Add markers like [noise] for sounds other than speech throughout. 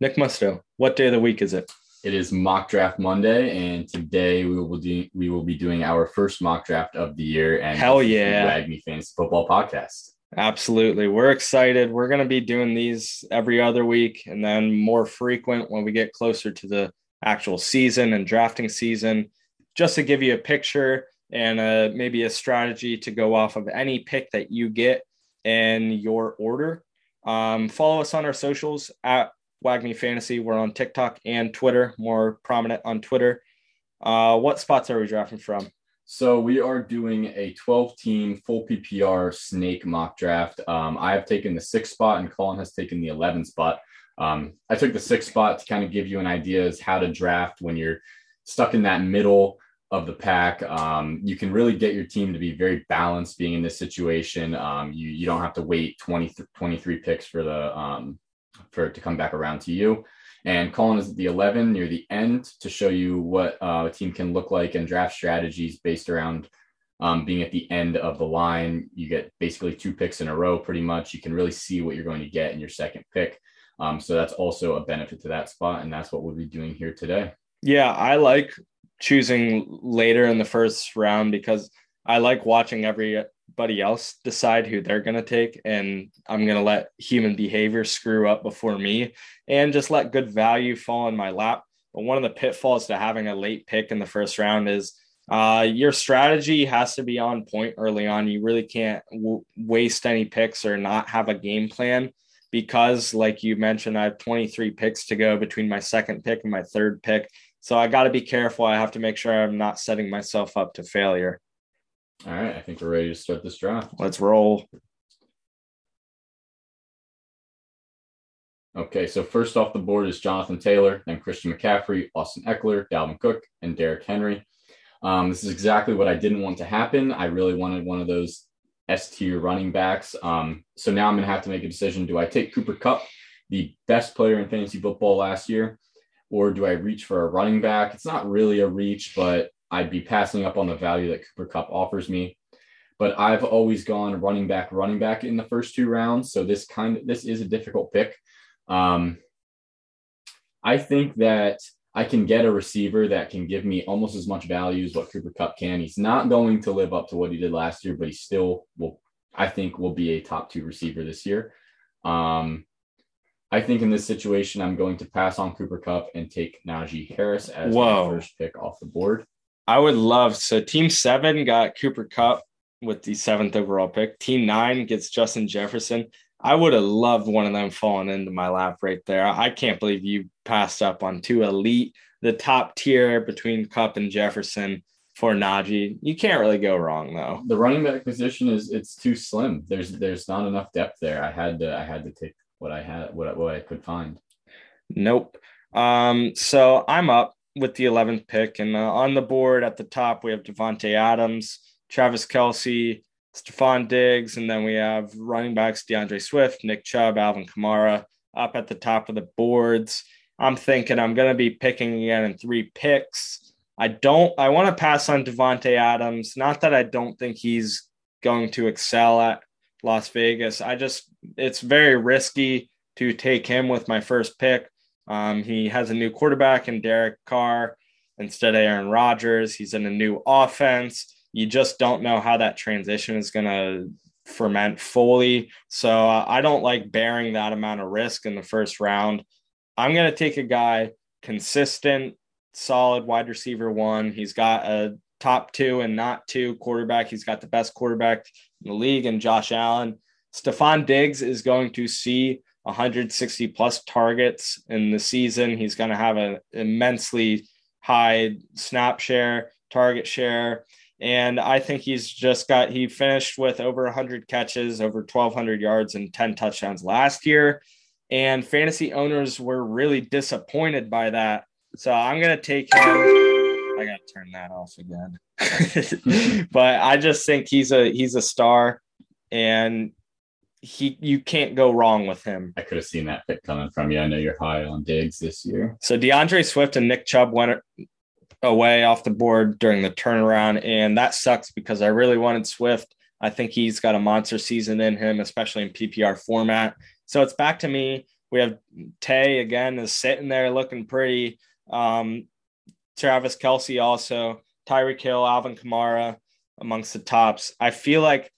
Nick Musto, what day of the week is it? It is mock draft Monday, and today we will do we will be doing our first mock draft of the year. And hell yeah, WAGMI Fantasy Football Podcast. Absolutely, we're excited. We're going to be doing these every other week, and then more frequent when we get closer to the actual season and drafting season. Just to give you a picture and uh, maybe a strategy to go off of any pick that you get in your order. Um, follow us on our socials at WAGMI Fantasy. We're on TikTok and Twitter, more prominent on Twitter. Uh, what spots are we drafting from? So we are doing a 12 team full PPR snake mock draft. Um, I have taken the sixth spot and Colin has taken the 11th spot. Um, I took the sixth spot to kind of give you an idea as how to draft when you're stuck in that middle of the pack. Um, you can really get your team to be very balanced being in this situation. Um, you, you don't have to wait 20, 23 picks for the um, for it to come back around to you. And Colin is at the 11 near the end to show you what uh, a team can look like and draft strategies based around um, being at the end of the line. You get basically two picks in a row, pretty much. You can really see what you're going to get in your second pick. Um, so that's also a benefit to that spot. And that's what we'll be doing here today. Yeah, I like choosing later in the first round because I like watching every everybody else decide who they're going to take. And I'm going to let human behavior screw up before me and just let good value fall in my lap. But one of the pitfalls to having a late pick in the first round is uh, your strategy has to be on point early on. You really can't w- waste any picks or not have a game plan because, like you mentioned, I have 23 picks to go between my second pick and my third pick. So I got to be careful. I have to make sure I'm not setting myself up to failure. All right, I think we're ready to start this draft. Let's roll. Okay, so first off the board is Jonathan Taylor, then Christian McCaffrey, Austin Ekeler, Dalvin Cook, and Derrick Henry. Um, this is exactly what I didn't want to happen. I really wanted one of those S tier running backs. Um, so now I'm going to have to make a decision. Do I take Cooper Kupp, the best player in fantasy football last year, or do I reach for a running back? It's not really a reach, but I'd be passing up on the value that Cooper Kupp offers me. But I've always gone running back, running back in the first two rounds. So this kind of this is a difficult pick. Um, I think that I can get a receiver that can give me almost as much value as what Cooper Kupp can. He's not going to live up to what he did last year, but he still will. I think will be a top two receiver this year. Um, I think in this situation, I'm going to pass on Cooper Kupp and take Najee Harris as Whoa. my first pick off the board. I would love so team seven got Cooper Kupp with the seventh overall pick. Team nine gets Justin Jefferson. I would have loved one of them falling into my lap right there. I can't believe you passed up on two elite, the top tier between Kupp and Jefferson for Najee. You can't really go wrong though. The running back position is it's too slim. There's there's not enough depth there. I had to I had to take what I had what what I could find. Nope. Um, so I'm up with the 11th pick. And uh, on the board at the top, we have Davante Adams, Travis Kelce, Stefon Diggs, and then we have running backs D'Andre Swift, Nick Chubb, Alvin Kamara up at the top of the boards. I'm thinking I'm going to be picking again in three picks. I don't, I want to pass on Davante Adams. Not that I don't think he's going to excel at Las Vegas. I just, it's very risky to take him with my first pick. Um, he has a new quarterback in Derek Carr instead of Aaron Rodgers. He's in a new offense. You just don't know how that transition is going to ferment fully. So uh, I don't like bearing that amount of risk in the first round. I'm going to take a guy consistent, solid wide receiver one. He's got a top two and not two quarterback. He's got the best quarterback in the league and Josh Allen. Stefon Diggs is going to see 160 plus targets in the season. He's going to have an immensely high snap share, target share. And I think he's just got, he finished with over 100 catches, over 1,200 yards, and 10 touchdowns last year. And fantasy owners were really disappointed by that. So I'm going to take him. I got to turn that off again. [laughs] but I just think he's a he's a star and he you can't go wrong with him. I could have seen that pick coming from you. I know you're high on Diggs this year. So DeAndre Swift and Nick Chubb went away off the board during the turnaround, and that sucks because I really wanted Swift. I think he's got a monster season in him, especially in PPR format. So it's back to me. We have Tay again is sitting there looking pretty. Um, Travis Kelce also, Tyreek Hill, Alvin Kamara amongst the tops. I feel like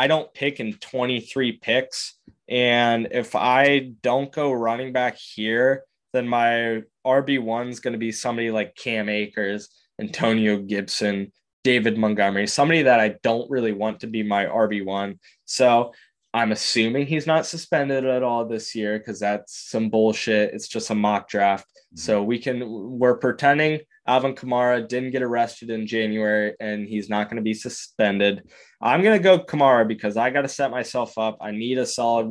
I don't pick in 23 picks. And if I don't go running back here, then my RB1 is going to be somebody like Cam Akers, Antonio Gibson, David Montgomery, somebody that I don't really want to be my RB1. So I'm assuming he's not suspended at all this year because that's some bullshit. It's just a mock draft. Mm-hmm. So we can, we're pretending Alvin Kamara didn't get arrested in January and he's not going to be suspended. I'm going to go Kamara because I got to set myself up. I need a solid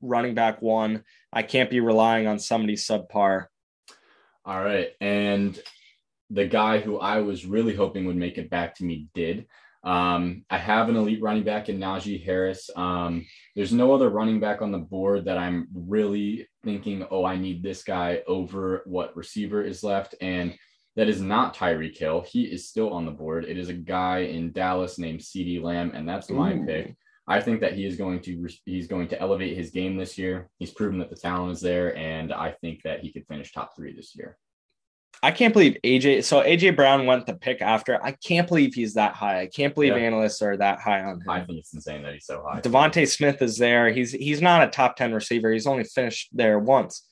running back one. I can't be relying on somebody subpar. All right. And the guy who I was really hoping would make it back to me did. Um, I have an elite running back in Najee Harris. Um, there's no other running back on the board that I'm really thinking, oh, I need this guy over what receiver is left. And that is not Tyreek Hill. He is still on the board. It is a guy in Dallas named CeeDee Lamb, and that's my Ooh. pick. I think that he is going to he's going to elevate his game this year. He's proven that the talent is there, and I think that he could finish top three this year. I can't believe AJ. So AJ Brown went the pick after. I can't believe he's that high. I can't believe yeah. analysts are that high on him. I think it's insane that he's so high. DeVonta Smith is there. He's he's not a top ten receiver. He's only finished there once.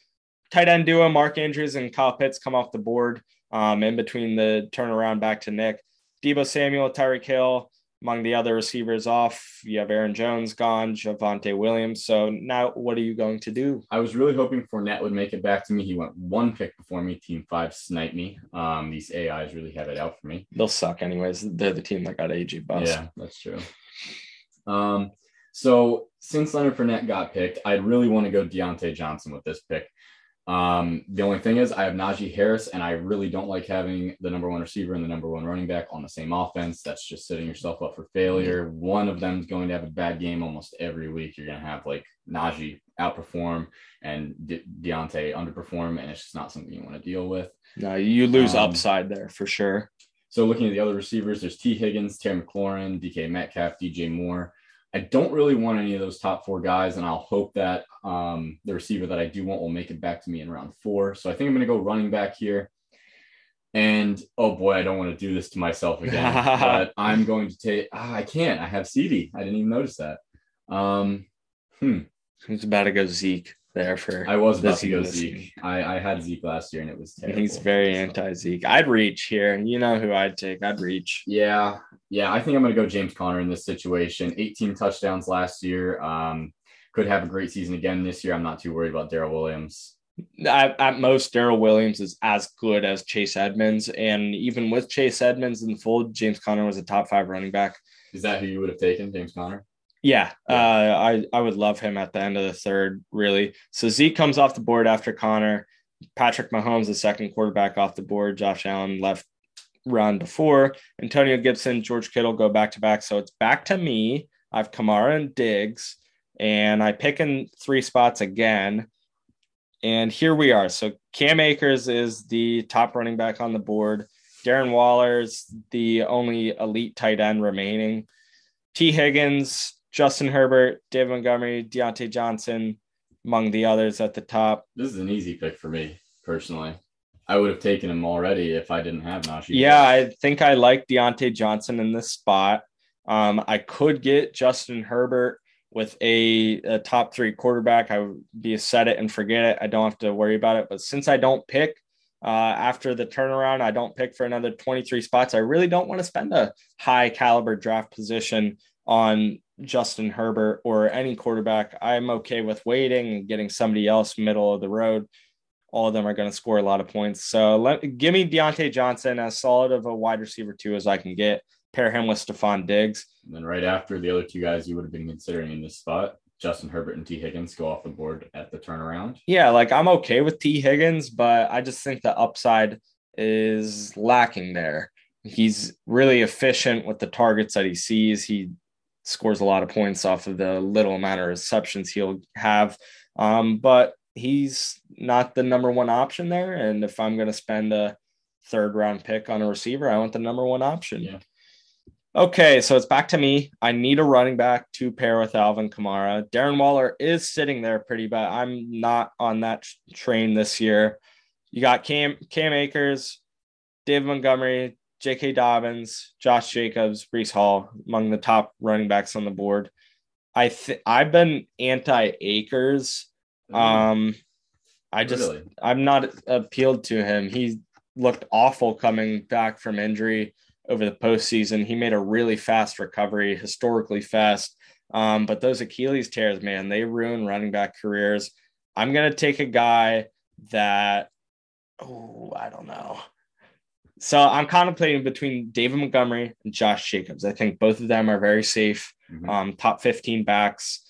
Tight end duo Mark Andrews and Kyle Pitts come off the board um, in between the turnaround back to Nick. Deebo Samuel, Tyreek Hill, among the other receivers off. You have Aaron Jones gone, Javonte Williams. So now what are you going to do? I was really hoping Fournette would make it back to me. He went one pick before me. Team five sniped me. Um, these AIs really have it out for me. They'll suck anyways. They're the team that got AJ bust. Yeah, that's true. Um, so since Leonard Fournette got picked, I'd really want to go Diontae Johnson with this pick. Um, the only thing is, I have Najee Harris, and I really don't like having the number one receiver and the number one running back on the same offense. That's just setting yourself up for failure. One of them is going to have a bad game almost every week. You're going to have like Najee outperform and De- Diontae underperform, and it's just not something you want to deal with. No, you lose um, upside there for sure. So looking at the other receivers, there's Tee Higgins, Terry McLaurin, DK Metcalf, DJ Moore. I don't really want any of those top four guys, and I'll hope that um, the receiver that I do want will make it back to me in round four. So I think I'm going to go running back here. And oh boy, I don't want to do this to myself again, [laughs] but I'm going to take. Ah, I can't. I have CeeDee. I didn't even notice that. Um, hmm. He's about to go Zeke there for. I was about to go Zeke. I, I had Zeke last year and it was terrible. He's very anti Zeke. I'd reach here. You know who I'd take? I'd reach. Yeah, yeah. I think I'm going to go James Conner in this situation. 18 touchdowns last year. Um, could have a great season again this year. I'm not too worried about Darrel Williams. At, at most, Darrel Williams is as good as Chase Edmonds, and even with Chase Edmonds in the fold, James Conner was a top five running back. Is that who you would have taken, James Conner? Yeah, yeah. Uh, I I would love him at the end of the third, really. So Zeke comes off the board after Conner. Patrick Mahomes, the second quarterback off the board. Josh Allen left run before. Antonio Gibson, George Kittle go back to back. So it's back to me. I've Kamara and Diggs, and I pick in three spots again. And here we are. So Cam Akers is the top running back on the board. Darren Waller's the only elite tight end remaining. Tee Higgins, Justin Herbert, David Montgomery, Diontae Johnson, among the others at the top. This is an easy pick for me personally. I would have taken him already if I didn't have Najee. Yeah, I think I like Diontae Johnson in this spot. Um, I could get Justin Herbert with a, a, top three quarterback. I would be a set it and forget it. I don't have to worry about it. But since I don't pick uh, after the turnaround, I don't pick for another 23 spots. I really don't want to spend a high caliber draft position on Justin Herbert or any quarterback, I'm okay with waiting and getting somebody else middle of the road. All of them are going to score a lot of points. So let give me Diontae Johnson as solid of a wide receiver too as I can get. Pair him with Stefon Diggs. And then right after the other two guys you would have been considering in this spot, Justin Herbert and Tee Higgins go off the board at the turnaround. Yeah, like I'm okay with Tee Higgins, but I just think the upside is lacking there. He's really efficient with the targets that he sees. He scores a lot of points off of the little amount of receptions he'll have. Um, but he's not the number one option there. And if I'm going to spend a third round pick on a receiver, I want the number one option. Yeah. Okay, so it's back to me. I need a running back to pair with Alvin Kamara. Darren Waller is sitting there pretty bad. I'm not on that train this year. You got Cam Cam Akers, Dave Montgomery, J.K. Dobbins, Josh Jacobs, Breece Hall among the top running backs on the board. I th- I've been anti Akers. Mm. Um, I just really? I'm not appealed to him. He looked awful coming back from injury over the postseason. He made a really fast recovery, historically fast. Um, but those Achilles tears, man, they ruin running back careers. I'm gonna take a guy that, oh, I don't know. So I'm contemplating between David Montgomery and Josh Jacobs. I think both of them are very safe, mm-hmm. um, top 15 backs.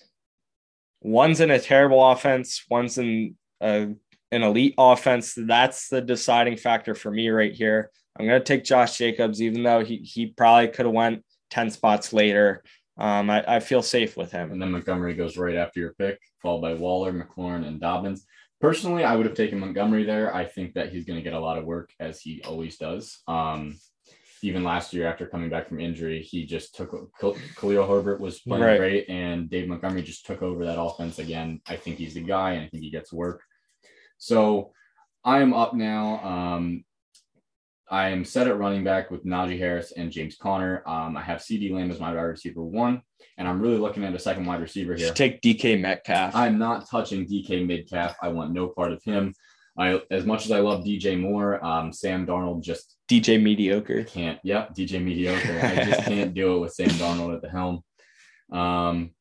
One's in a terrible offense, one's in a, an elite offense. That's the deciding factor for me right here. I'm going to take Josh Jacobs, even though he, he probably could have went 10 spots later. Um, I, I feel safe with him. And then Montgomery goes right after your pick, followed by Waller, McLaurin, and Dobbins. Personally, I would have taken Montgomery there. I think that he's going to get a lot of work as he always does. Um, even last year after coming back from injury, he just took Khalil Herbert was playing right. great, and Dave Montgomery just took over that offense again. I think he's the guy, and I think he gets work. So I am up now. Um, I am set at running back with Najee Harris and James Conner. Um, I have CeeDee Lamb as my wide receiver one, and I'm really looking at a second wide receiver here. take DK Metcalf. I'm not touching DK Metcalf. I want no part of him. I, as much as I love DJ Moore, um, Sam Darnold just DJ mediocre. Can't. Yep, DJ mediocre. I just [laughs] can't do it with Sam Darnold at the helm. Um,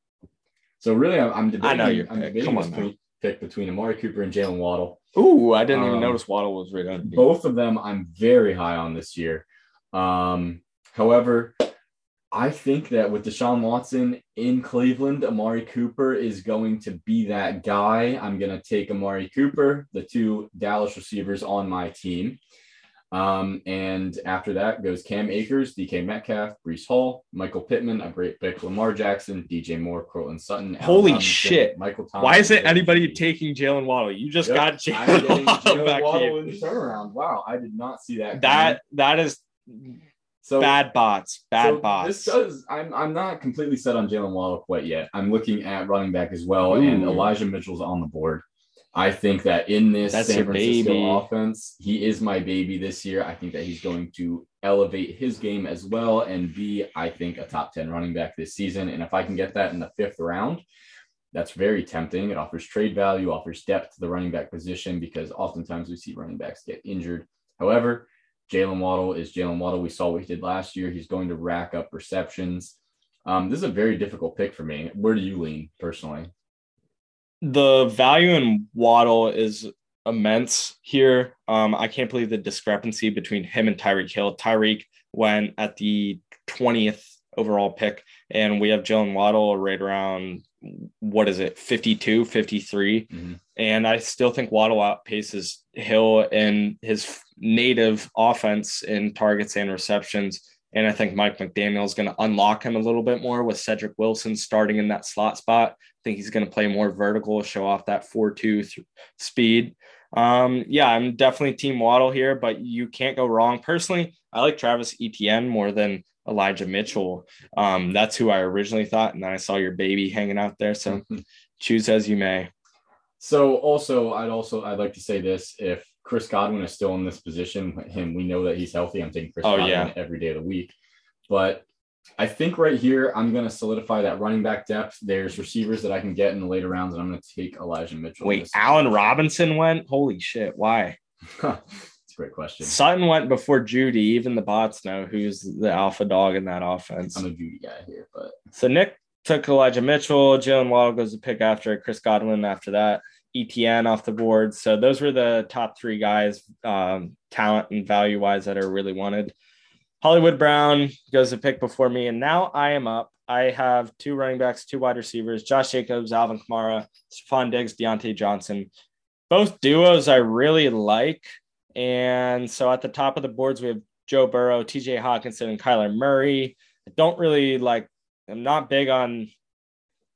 so really, I'm, I'm debating. I know you're. I'm debating Come on, pick between Amari Cooper and Jalen Waddle. Ooh, I didn't even um, notice Waddle was right on. Both of them I'm very high on this year. Um, however, I think that with Deshaun Watson in Cleveland, Amari Cooper is going to be that guy. I'm going to take Amari Cooper, the two Dallas receivers on my team. Um, and after that goes Cam Akers, DK Metcalf, Breece Hall, Michael Pittman, a great pick, Lamar Jackson, DJ Moore, Courtland Sutton. Holy Robinson, shit. Michael Thomas. Why isn't anybody taking Jalen Waddle? You just yep, got Jalen Waddle back Waddle in the turnaround. Wow, I did not see that. That that is so bad bots, bad so bots. This does. I'm I'm not completely set on Jalen Waddle quite yet. I'm looking at running back as well, Ooh. and Elijah Mitchell's on the board. I think that in this That's San Francisco baby. offense, he is my baby this year. I think that he's going to elevate his game as well and be, I think, a top 10 running back this season. And if I can get that in the fifth round, that's very tempting. It offers trade value, offers depth to the running back position because oftentimes we see running backs get injured. However, Jalen Waddle is Jalen Waddle. We saw what he did last year. He's going to rack up receptions. Um, this is a very difficult pick for me. Where do you lean personally? The value in Waddle is immense here. Um, I can't believe the discrepancy between him and Tyreek Hill. Tyreek went at the 20th overall pick, and we have Jalen Waddle right around what is it, 52, 53. Mm-hmm. And I still think Waddle outpaces Hill in his native offense in targets and receptions. And I think Mike McDaniel is going to unlock him a little bit more with Cedric Wilson starting in that slot spot. I think he's going to play more vertical, show off that 4 2 th- speed. Um, yeah, I'm definitely Team Waddle here, but you can't go wrong. Personally, I like Travis Etienne more than Elijah Mitchell. Um, that's who I originally thought. And then I saw your baby hanging out there. So [laughs] choose as you may. So also, I'd also I'd like to say this: if Chris Godwin is still in this position. Him, we know that he's healthy. I'm taking Chris oh, Godwin yeah. every day of the week. But I think right here, I'm going to solidify that running back depth. There's receivers that I can get in the later rounds, and I'm going to take Elijah Mitchell. Wait, Allen Robinson went? Holy shit. Why? [laughs] It's a great question. Sutton went before Jeudy. Even the bots know who's the alpha dog in that offense. I'm a Jeudy guy here, but so Nick took Elijah Mitchell. Jalen Waddle goes to pick after Chris Godwin after that. Etienne off the board. So those were the top three guys, um, talent and value wise, that are really wanted. Hollywood Brown goes a pick before me, and now I am up. I have two running backs, two wide receivers: Josh Jacobs, Alvin Kamara, Stefon Diggs, Diontae Johnson. Both duos I really like, and so at the top of the boards we have Joe Burrow, T.J. Hockenson, and Kyler Murray. I don't really like. I'm not big on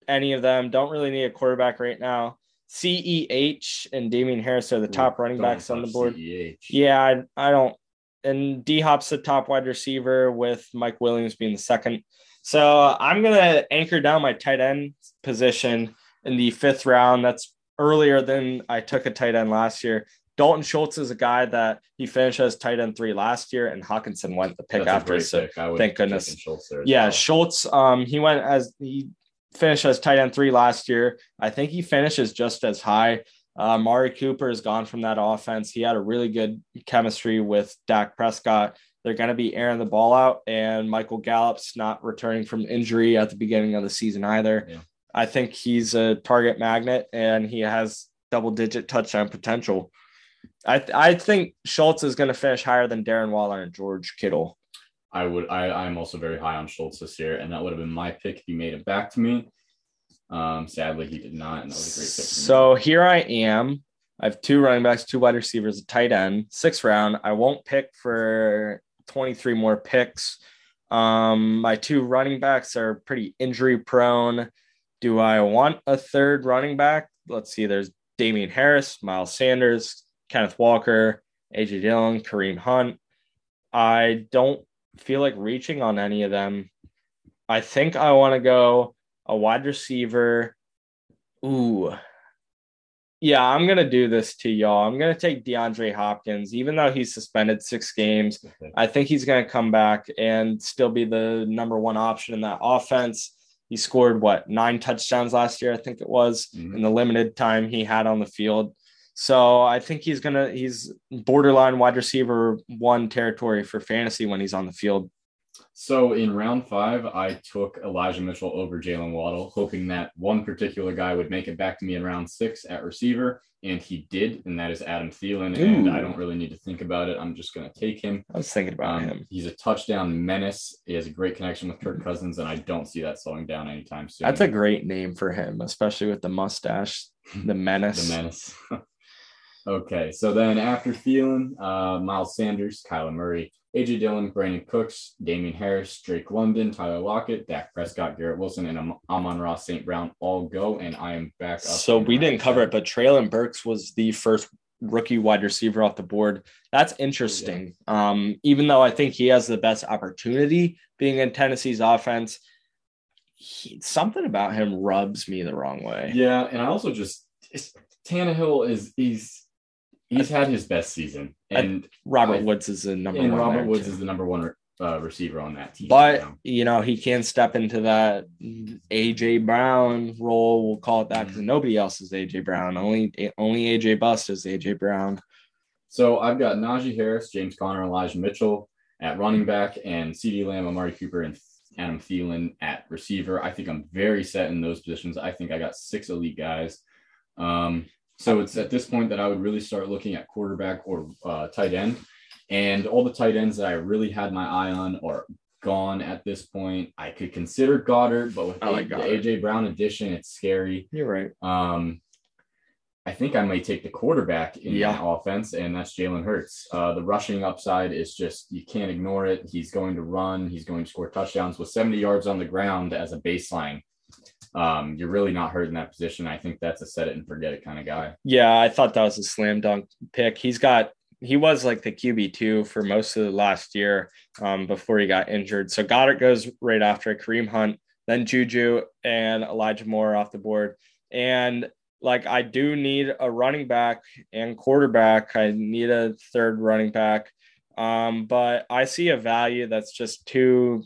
any of them. Don't really need a quarterback right now. CEH and Damien Harris are the top running backs on the board. CEH. Yeah, I, I don't and D Hop's the top wide receiver with Mike Williams being the second. So I'm gonna anchor down my tight end position in the fifth round. That's earlier than I took a tight end last year. Dalton Schultz is a guy that he finished as tight end three last year, and Hockenson went the pick That's after. So pick. thank goodness. Schultz yeah, well. Schultz. Um, he went as he finished as tight end three last year. I think he finishes just as high. Uh, Mari Cooper is gone from that offense. He had a really good chemistry with Dak Prescott. They're going to be airing the ball out, and Michael Gallup's not returning from injury at the beginning of the season either. Yeah. I think he's a target magnet, and he has double digit touchdown potential. I th- I think Schultz is going to finish higher than Darren Waller and George Kittle. I would. I I'm also very high on Schultz this year, and that would have been my pick if he made it back to me. Um, sadly, he did not, and that was a great pick. So here I am. I have two running backs, two wide receivers, a tight end, sixth round. I won't pick for 23 more picks. Um, my two running backs are pretty injury prone. Do I want a third running back? Let's see. There's Damien Harris, Miles Sanders, Kenneth Walker, AJ Dillon, Kareem Hunt. I don't feel like reaching on any of them. I think I want to go a wide receiver. Ooh. Yeah, I'm going to do this to y'all. I'm going to take DeAndre Hopkins, even though he's suspended six games. I think he's going to come back and still be the number one option in that offense. He scored what nine touchdowns last year, I think it was, Mhm. in the limited time he had on the field. So I think he's gonna he's borderline wide receiver one territory for fantasy when he's on the field. So in round five, I took Elijah Mitchell over Jalen Waddle, hoping that one particular guy would make it back to me in round six at receiver, and he did, and that is Adam Thielen. And I don't really need to think about it. I'm just going to take him. I was thinking about Um, him. he's a touchdown menace. He has a great connection with Kirk Cousins, and I don't see that slowing down anytime soon. That's a great name for him, especially with the mustache, the menace. [laughs] the menace. [laughs] okay, so then after Thielen, uh, Miles Sanders, Kyler Murray, AJ Dillon, Brandin Cooks, Damien Harris, Drake London, Tyler Lockett, Dak Prescott, Garrett Wilson, and Am- Amon Ross St. Brown all go, and I am back up. So we didn't cover it, but Treylon Burks was the first rookie wide receiver off the board. That's interesting. Um, even though I think he has the best opportunity being in Tennessee's offense, he, something about him rubs me the wrong way. Yeah, and I also just Tannehill is he's he's had his best season, and Robert I- Woods is the number and one. Robert Woods too. is the number one uh, receiver on that team. But now. you know he can step into that AJ Brown role. We'll call it that because nobody else is AJ Brown. Only only AJ Bust is AJ Brown. So I've got Najee Harris, James Conner, Elijah Mitchell at running back, and CeeDee Lamb, Amari Cooper, and Adam Thielen at receiver. I think I'm very set in those positions. I think I got six elite guys. Um, so it's at this point that I would really start looking at quarterback or uh, tight end. And all the tight ends that I really had my eye on are gone at this point. I could consider Goedert, but with I like the Goedert. AJ Brown addition, it's scary. You're right. Um, I think I might take the quarterback in Yeah. that offense, and that's Jalen Hurts. Uh, the rushing upside is just you can't ignore it. He's going to run. He's going to score touchdowns with 70 yards on the ground as a baseline. Um, you're really not hurt in that position. I think that's a set it and forget it kind of guy. Yeah, I thought that was a slam dunk pick. He's got he was like the QB two for most of the last year um, before he got injured. So Goedert goes right after Kareem Hunt, then Juju and Elijah Moore off the board. And like I do need a running back and quarterback. I need a third running back. Um, but I see a value that's just too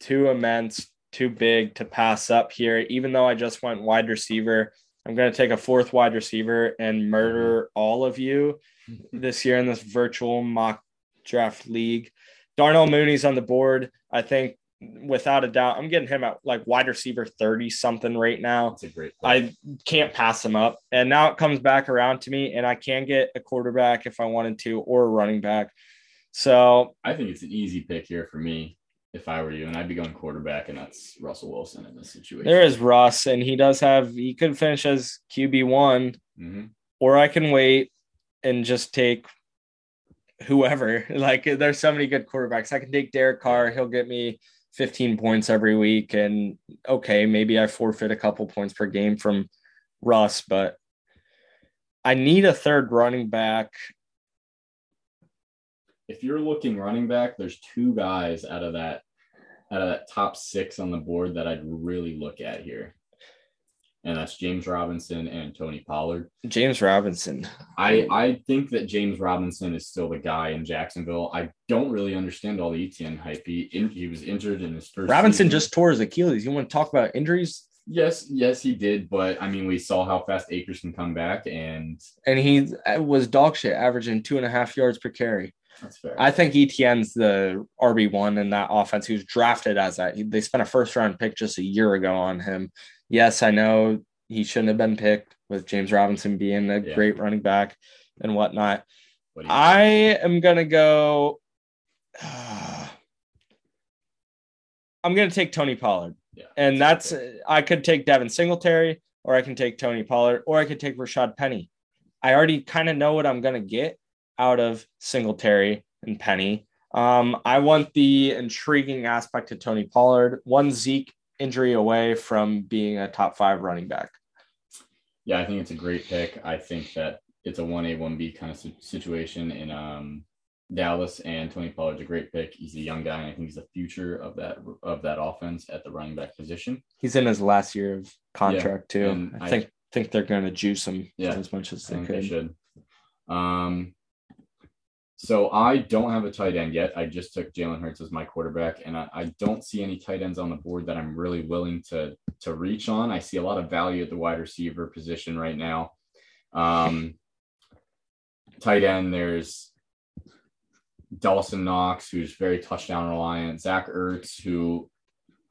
too immense, too big to pass up here, even though I just went wide receiver. I'm going to take a fourth wide receiver and murder all of you [laughs] this year in this virtual mock draft league. Darnell Mooney's on the board. I think without a doubt, I'm getting him at like wide receiver 30 something right now. That's a great. I can't pass him up. And now it comes back around to me, and I can get a quarterback if I wanted to or a running back. So I think it's an easy pick here for me if I were you, and I'd be going quarterback, and that's Russell Wilson in this situation. there is Russ, and he does have, he could finish as QB1, hmm or I can wait and just take whoever. [laughs] Like there's so many good quarterbacks. I can take Derek Carr. He'll get me 15 points every week. And okay, maybe I forfeit a couple points per game from Russ, but I need a third running back. If you're looking running back, there's two guys out of that out of that top six on the board that I'd really look at here. And that's James Robinson and Tony Pollard. James Robinson. I, I think that James Robinson is still the guy in Jacksonville. I don't really understand all the Etienne hype. He, he was injured in his first Robinson season. just tore his Achilles. You want to talk about injuries? Yes, yes, he did. But I mean, we saw how fast Akers can come back, and And he uh, was dog shit, averaging two and a half yards per carry. That's fair. I think Etienne's the RB one in that offense. He was drafted as that. He- They spent a first round pick just a year ago on him. Yes, I know he shouldn't have been picked with James Robinson being a Yeah. great running back and whatnot. What I am gonna go. [sighs] I'm gonna take Tony Pollard, yeah, and that's fair. I could take Devin Singletary, or I can take Tony Pollard, or I could take Rashad Penny. I already kind of know what I'm gonna get out of Singletary and Penny. Um, I want the intriguing aspect of Tony Pollard, one Zeke injury away from being a top five running back. yeah, I think it's a great pick. I think that it's a one A one B kind of situation in um Dallas, and Tony Pollard's a great pick. He's a young guy, and I think he's the future of that of that offense at the running back position. He's in his last year of contract too. and I I- think think they're going to juice him Yeah, as much as they could. they should. Um, so I don't have a tight end yet. I just took Jalen Hurts as my quarterback, and I, I don't see any tight ends on the board that I'm really willing to to reach on. I see a lot of value at the wide receiver position right now. Um, tight end, there's Dawson Knox, who's very touchdown reliant. Zach Ertz, who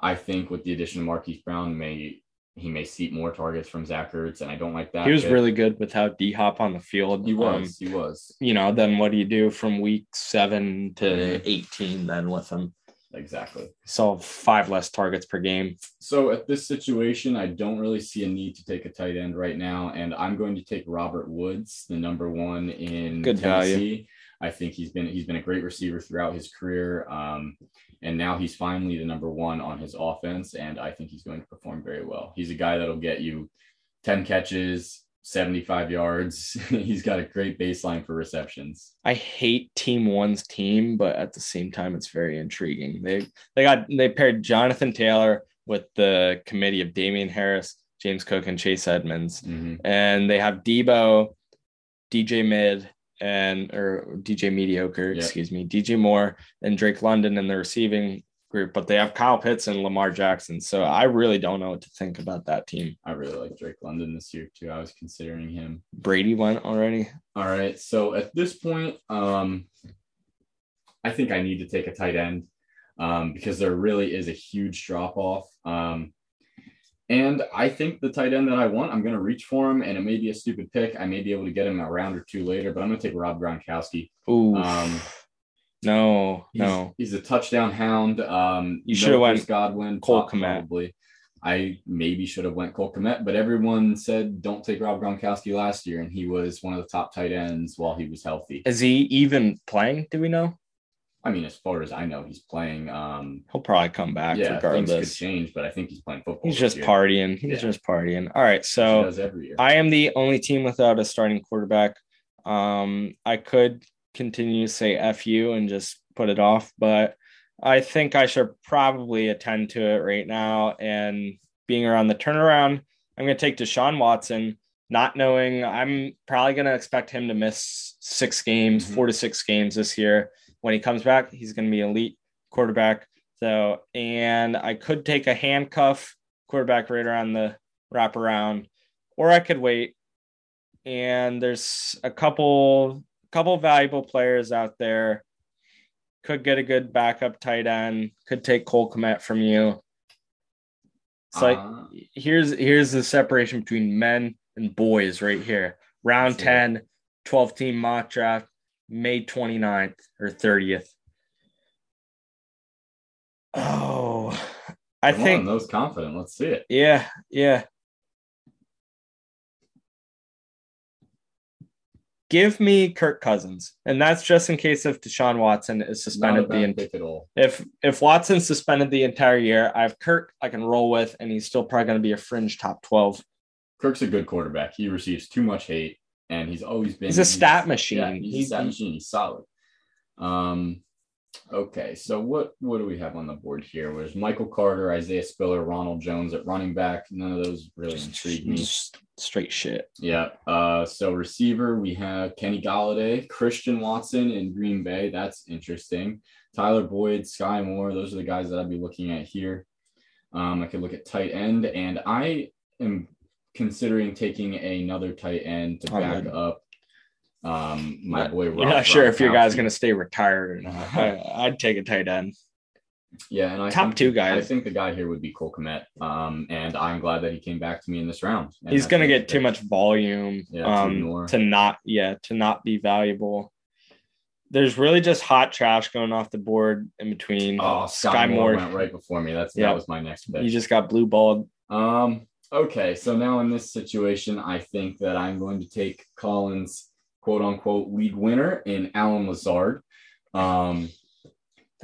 I think with the addition of Marquise Brown may he may see more targets from Zach Ertz, and I don't like that. He was pick. really good without D Hop on the field. He Um, was. he was. you know, then what do you do from week seven to Mhm. 18 then with him? Exactly. Saw five less targets per game. So at this situation, I don't really see a need to take a tight end right now, and I'm going to take Robert Woods, the number one in Good value. I think he's been he's been a great receiver throughout his career, um, and now he's finally the number one on his offense, and I think he's going to perform very well. He's a guy that'll get you ten catches, seventy five yards. [laughs] he's got a great baseline for receptions. I hate Team One's team, but at the same time, it's very intriguing. They they got they paired Jonathan Taylor with the committee of Damien Harris, James Cook, and Chase Edmonds, Mhm. and they have Deebo, DJ Mid, and or DJ Mediocre, Yeah. excuse me, DJ Moore and Drake London in the receiving group, but they have Kyle Pitts and Lamar Jackson. So I really don't know what to think about that team. I really like Drake London this year too. I was considering him. Brady went already. All right. So at this point, um, I think I need to take a tight end um, because there really is a huge drop off. Um, and I think the tight end that I want, I'm going to reach for him, and it may be a stupid pick. I may be able to get him a round or two later, but I'm going to take Rob Gronkowski. Ooh, Um, no, He's, no. he's a touchdown hound. Um, You should've went Godwin, Cole Kmet. Probably. I maybe should have went Cole Kmet, but everyone said don't take Rob Gronkowski last year, and he was one of the top tight ends while he was healthy. Is he even playing? Do we know? I mean, as far as I know, he's playing. Um, He'll probably come back yeah, things could change, but I think he's playing football. He's just year, partying. He's Yeah. just partying. All right. So does every year. I am the only team without a starting quarterback. Um, I could continue to say F you and just put it off, but I think I should probably attend to it right now. And being around the turnaround, I'm going to take Deshaun Watson, not knowing I'm probably going to expect him to miss six games, Mhm. four to six games this year. When he comes back, he's going to be elite quarterback. So, and I could take a handcuff quarterback right around the wraparound, or I could wait. And there's a couple couple valuable players out there. Could get a good backup tight end. Could take Cole Kmet from you. It's like Uh, here's here's the separation between men and boys right here. Round Let's 10, 12 team mock draft, May 29th or 30th. Oh, I come think on, those confident. Let's see it. yeah, yeah. Give me Kirk Cousins, and that's just in case if Deshaun Watson is suspended the bad en- pick at all. if if Watson suspended the entire year. I have Kirk I can roll with, and he's still probably going to be a fringe top twelve. Kirk's a good quarterback. He receives too much hate, and he's always been. He's a stat machine. Yeah, he's, He's- a stat machine. He's solid. Um, okay, so what what do we have on the board here? There's Michael Carter, Isaiah Spiller, Ronald Jones at running back. None of those really intrigue me. Straight shit. Yeah. Uh, so receiver, we have Kenny Golladay, Christian Watson in Green Bay. That's interesting. Tyler Boyd, Skyy Moore. Those are the guys that I'd be looking at here. Um, I could look at tight end, and I am considering taking another tight end to back would. up um, my boy. You're not sure if your guy's going to stay retired or [laughs] not. I, I'd take a tight end. Yeah, and I Top think, two I think the guy here would be Cole Kmet. Um, and I'm glad that he came back to me in this round. And He's going to get too much volume Yeah, um, to not, yeah, to not be valuable. There's really just hot trash going off the board in between. Oh, Skyy, Moore went right before me. That's Yeah. that was my next pick. You just got blue balled. Um, okay, so now in this situation, I think that I'm going to take Collins' quote unquote league winner in Allen Lazard. Um,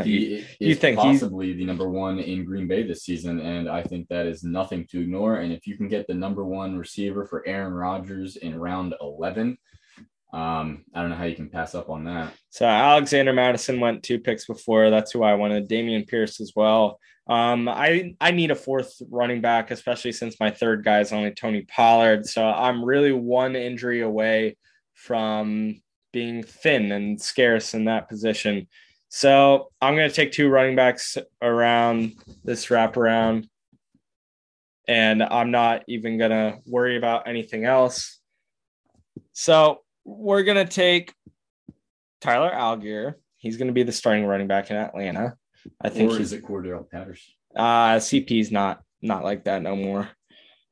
he you is think he's- possibly the number one in Green Bay this season, and I think that is nothing to ignore. And if you can get the number one receiver for Aaron Rodgers in round 11, um, I don't know how you can pass up on that. So Alexander Mattison went two picks before. That's who I wanted. Dameon Pierce as well. Um, I I need a fourth running back, especially since my third guy is only Tony Pollard. So I'm really one injury away from being thin and scarce in that position. So I'm going to take two running backs around this wraparound, and I'm not even going to worry about anything else. So we're going to take Tyler Allgeier. He's going to be the starting running back in Atlanta. I think or he's is it Cordarrelle Patterson? uh CP's not not like that no more.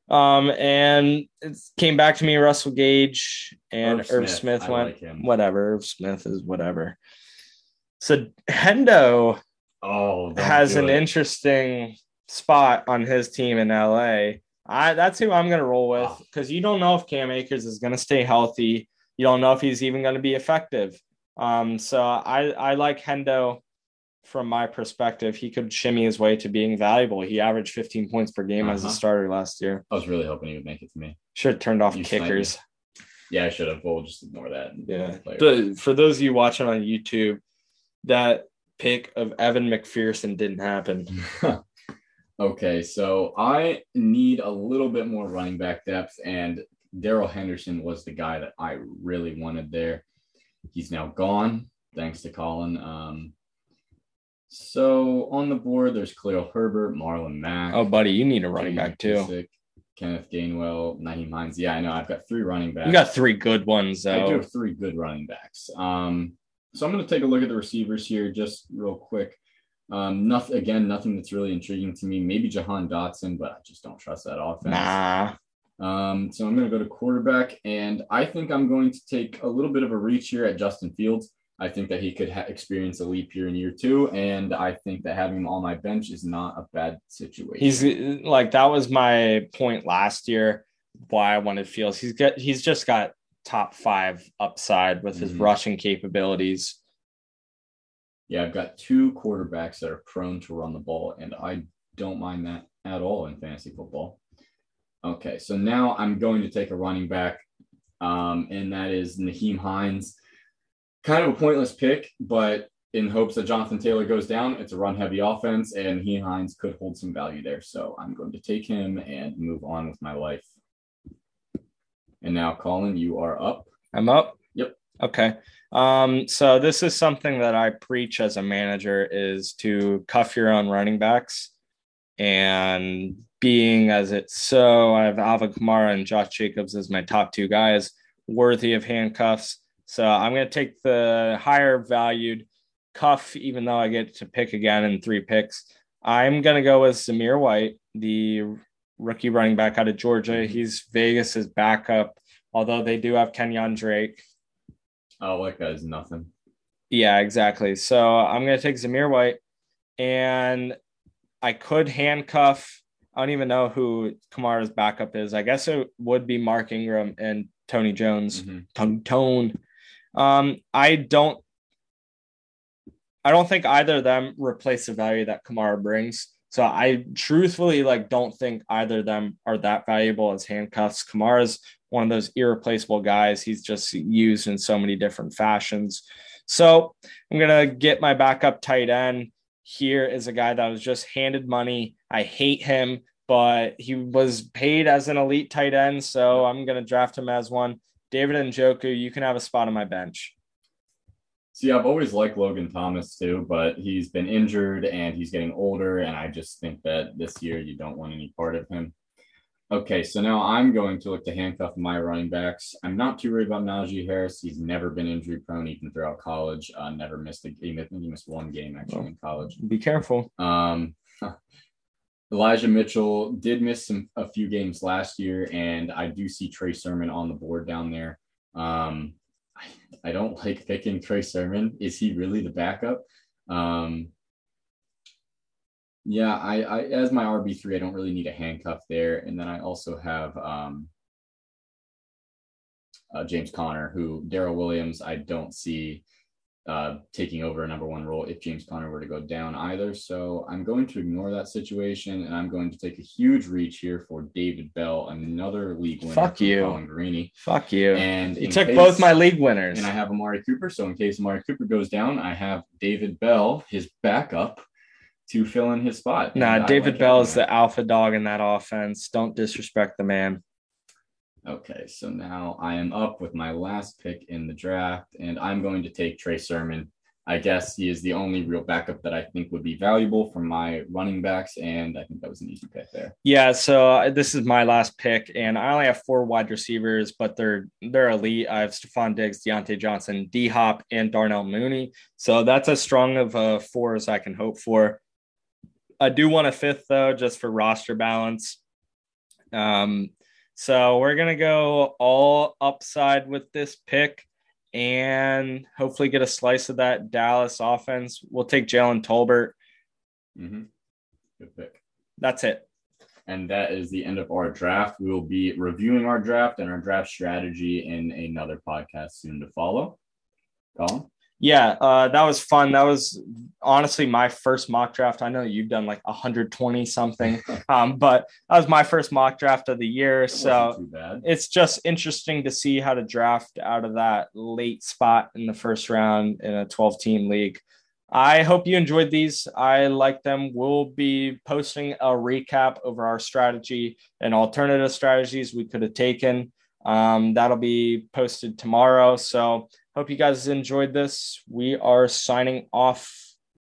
Um and it came back to me Russell Gage and Irv Irv Smith, Smith, went like whatever. Irv Smith is whatever. So Hendo Oh, has an it. interesting spot on his team in LA. I that's who I'm gonna roll with because you don't know if Cam Akers is gonna stay healthy. You don't know if he's even gonna be effective. Um, so I I like Hendo from my perspective. He could shimmy his way to being valuable. He averaged 15 points per game as a Uh-huh. starter last year. I was really hoping he would make it to me. Should have turned off You kickers. Yeah, I should have. We'll just ignore that. Yeah. But for those of you watching on YouTube, that pick of Evan McPherson didn't happen. [laughs] okay, so I need a little bit more running back depth, and Darrell Henderson was the guy that I really wanted there. He's now gone, thanks to Colin. Um, so on the board, there's Khalil Herbert, Marlon Mack. Oh, buddy, you need a running back too. Kenneth Gainwell, Nyheim Hines. Yeah, I know. I've got three running backs. You got three good ones I do have three good running backs. Um, so I'm going to take a look at the receivers here, just real quick. Um, nothing again, nothing that's really intriguing to me. Maybe Jahan Dotson, but I just don't trust that offense. Nah. Um, so I'm going to go to quarterback, and I think I'm going to take a little bit of a reach here at Justin Fields. I think that he could ha- experience a leap year in year two, and I think that having him on my bench is not a bad situation. He's like that was my point last year. Why I wanted Fields. He's got he's just got top five upside with his Mhm. rushing capabilities. Yeah, I've got two quarterbacks that are prone to run the ball, and I don't mind that at all in fantasy football. Okay, so now I'm going to take a running back, um, and that is Nyheim Hines. Kind of a pointless pick, but in hopes that Jonathan Taylor goes down, it's a run heavy offense, and he Hines could hold some value there. So I'm going to take him and move on with my life. And now, Colin, you are up. I'm up. Yep. Okay. Um, so this is something that I preach as a manager is to cuff your own running backs. And being as it's so, I have Alvin Kamara and Josh Jacobs as my top two guys worthy of handcuffs. So I'm going to take the higher valued cuff, even though I get to pick again in three picks. I'm going to go with Zamir White, the rookie running back out of Georgia. Mm-hmm. He's Vegas's backup, although they do have Kenyan Drake. Oh, that guy's nothing. Yeah, exactly. So I'm going to take Zamir White, and I could handcuff. I don't even know who Kamara's backup is. I guess it would be Mark Ingram and Tony Jones. Mhm. Tone Tone. Um, I don't. I don't think either of them replace the value that Kamara brings. So I truthfully like don't think either of them are that valuable as handcuffs. Kamara's one of those irreplaceable guys. He's just used in so many different fashions. So I'm going to get my backup tight end. Here is a guy that was just handed money. I hate him, but he was paid as an elite tight end. So I'm going to draft him as one. David Njoku, you can have a spot on my bench. See, I've always liked Logan Thomas too, but he's been injured and he's getting older. And I just think that this year you don't want any part of him. Okay, so now I'm going to look to handcuff my running backs. I'm not too worried about Najee Harris. He's never been injury prone, even throughout college. Uh, never missed a game. I think he missed one game actually well, in college. Be careful. Um, Elijah Mitchell did miss some a few games last year, and I do see Trey Sermon on the board down there. Um, I, I don't [laughs] like picking Trey Sermon. Is he really the backup? Um, yeah, I, I as my RB three, I don't really need a handcuff there, and then I also have um, uh, James Conner, who Darrel Williams, I don't see uh, taking over a number one role if James Conner were to go down either. So I'm going to ignore that situation, and I'm going to take a huge reach here for David Bell, another league winner. Fuck you, Colin Greeny. Fuck you. And you took case, both my league winners, and I have Amari Cooper. So in case Amari Cooper goes down, I have David Bell, his backup to fill in his spot. Nah, David like Bell is the alpha dog in that offense. Don't disrespect the man. Okay, so now I am up with my last pick in the draft, and I'm going to take Trey Sermon. I guess he is the only real backup that I think would be valuable for my running backs, and I think that was an easy pick there. Yeah, so uh, this is my last pick, and I only have four wide receivers, but they're they're elite. I have Stefon Diggs, Diontae Johnson, D Hop, and Darnell Mooney. So that's as strong of a four as I can hope for. I do want a fifth though, just for roster balance. Um, so we're gonna go all upside with this pick and hopefully get a slice of that Dallas offense. We'll take Jalen Tolbert. Mm-hmm. Good pick. That's it. And that is the end of our draft. We will be reviewing our draft and our draft strategy in another podcast soon to follow. Colin? Yeah, uh, that was fun. That was honestly my first mock draft. I know you've done like 120 something, [laughs] um, but that was my first mock draft of the year. so it's just interesting to see how to draft out of that late spot in the first round in a 12 team league. I hope you enjoyed these. I like them. We'll be posting a recap over our strategy and alternative strategies we could have taken. Um, that'll be posted tomorrow. So, Hope you guys enjoyed this. We are signing off.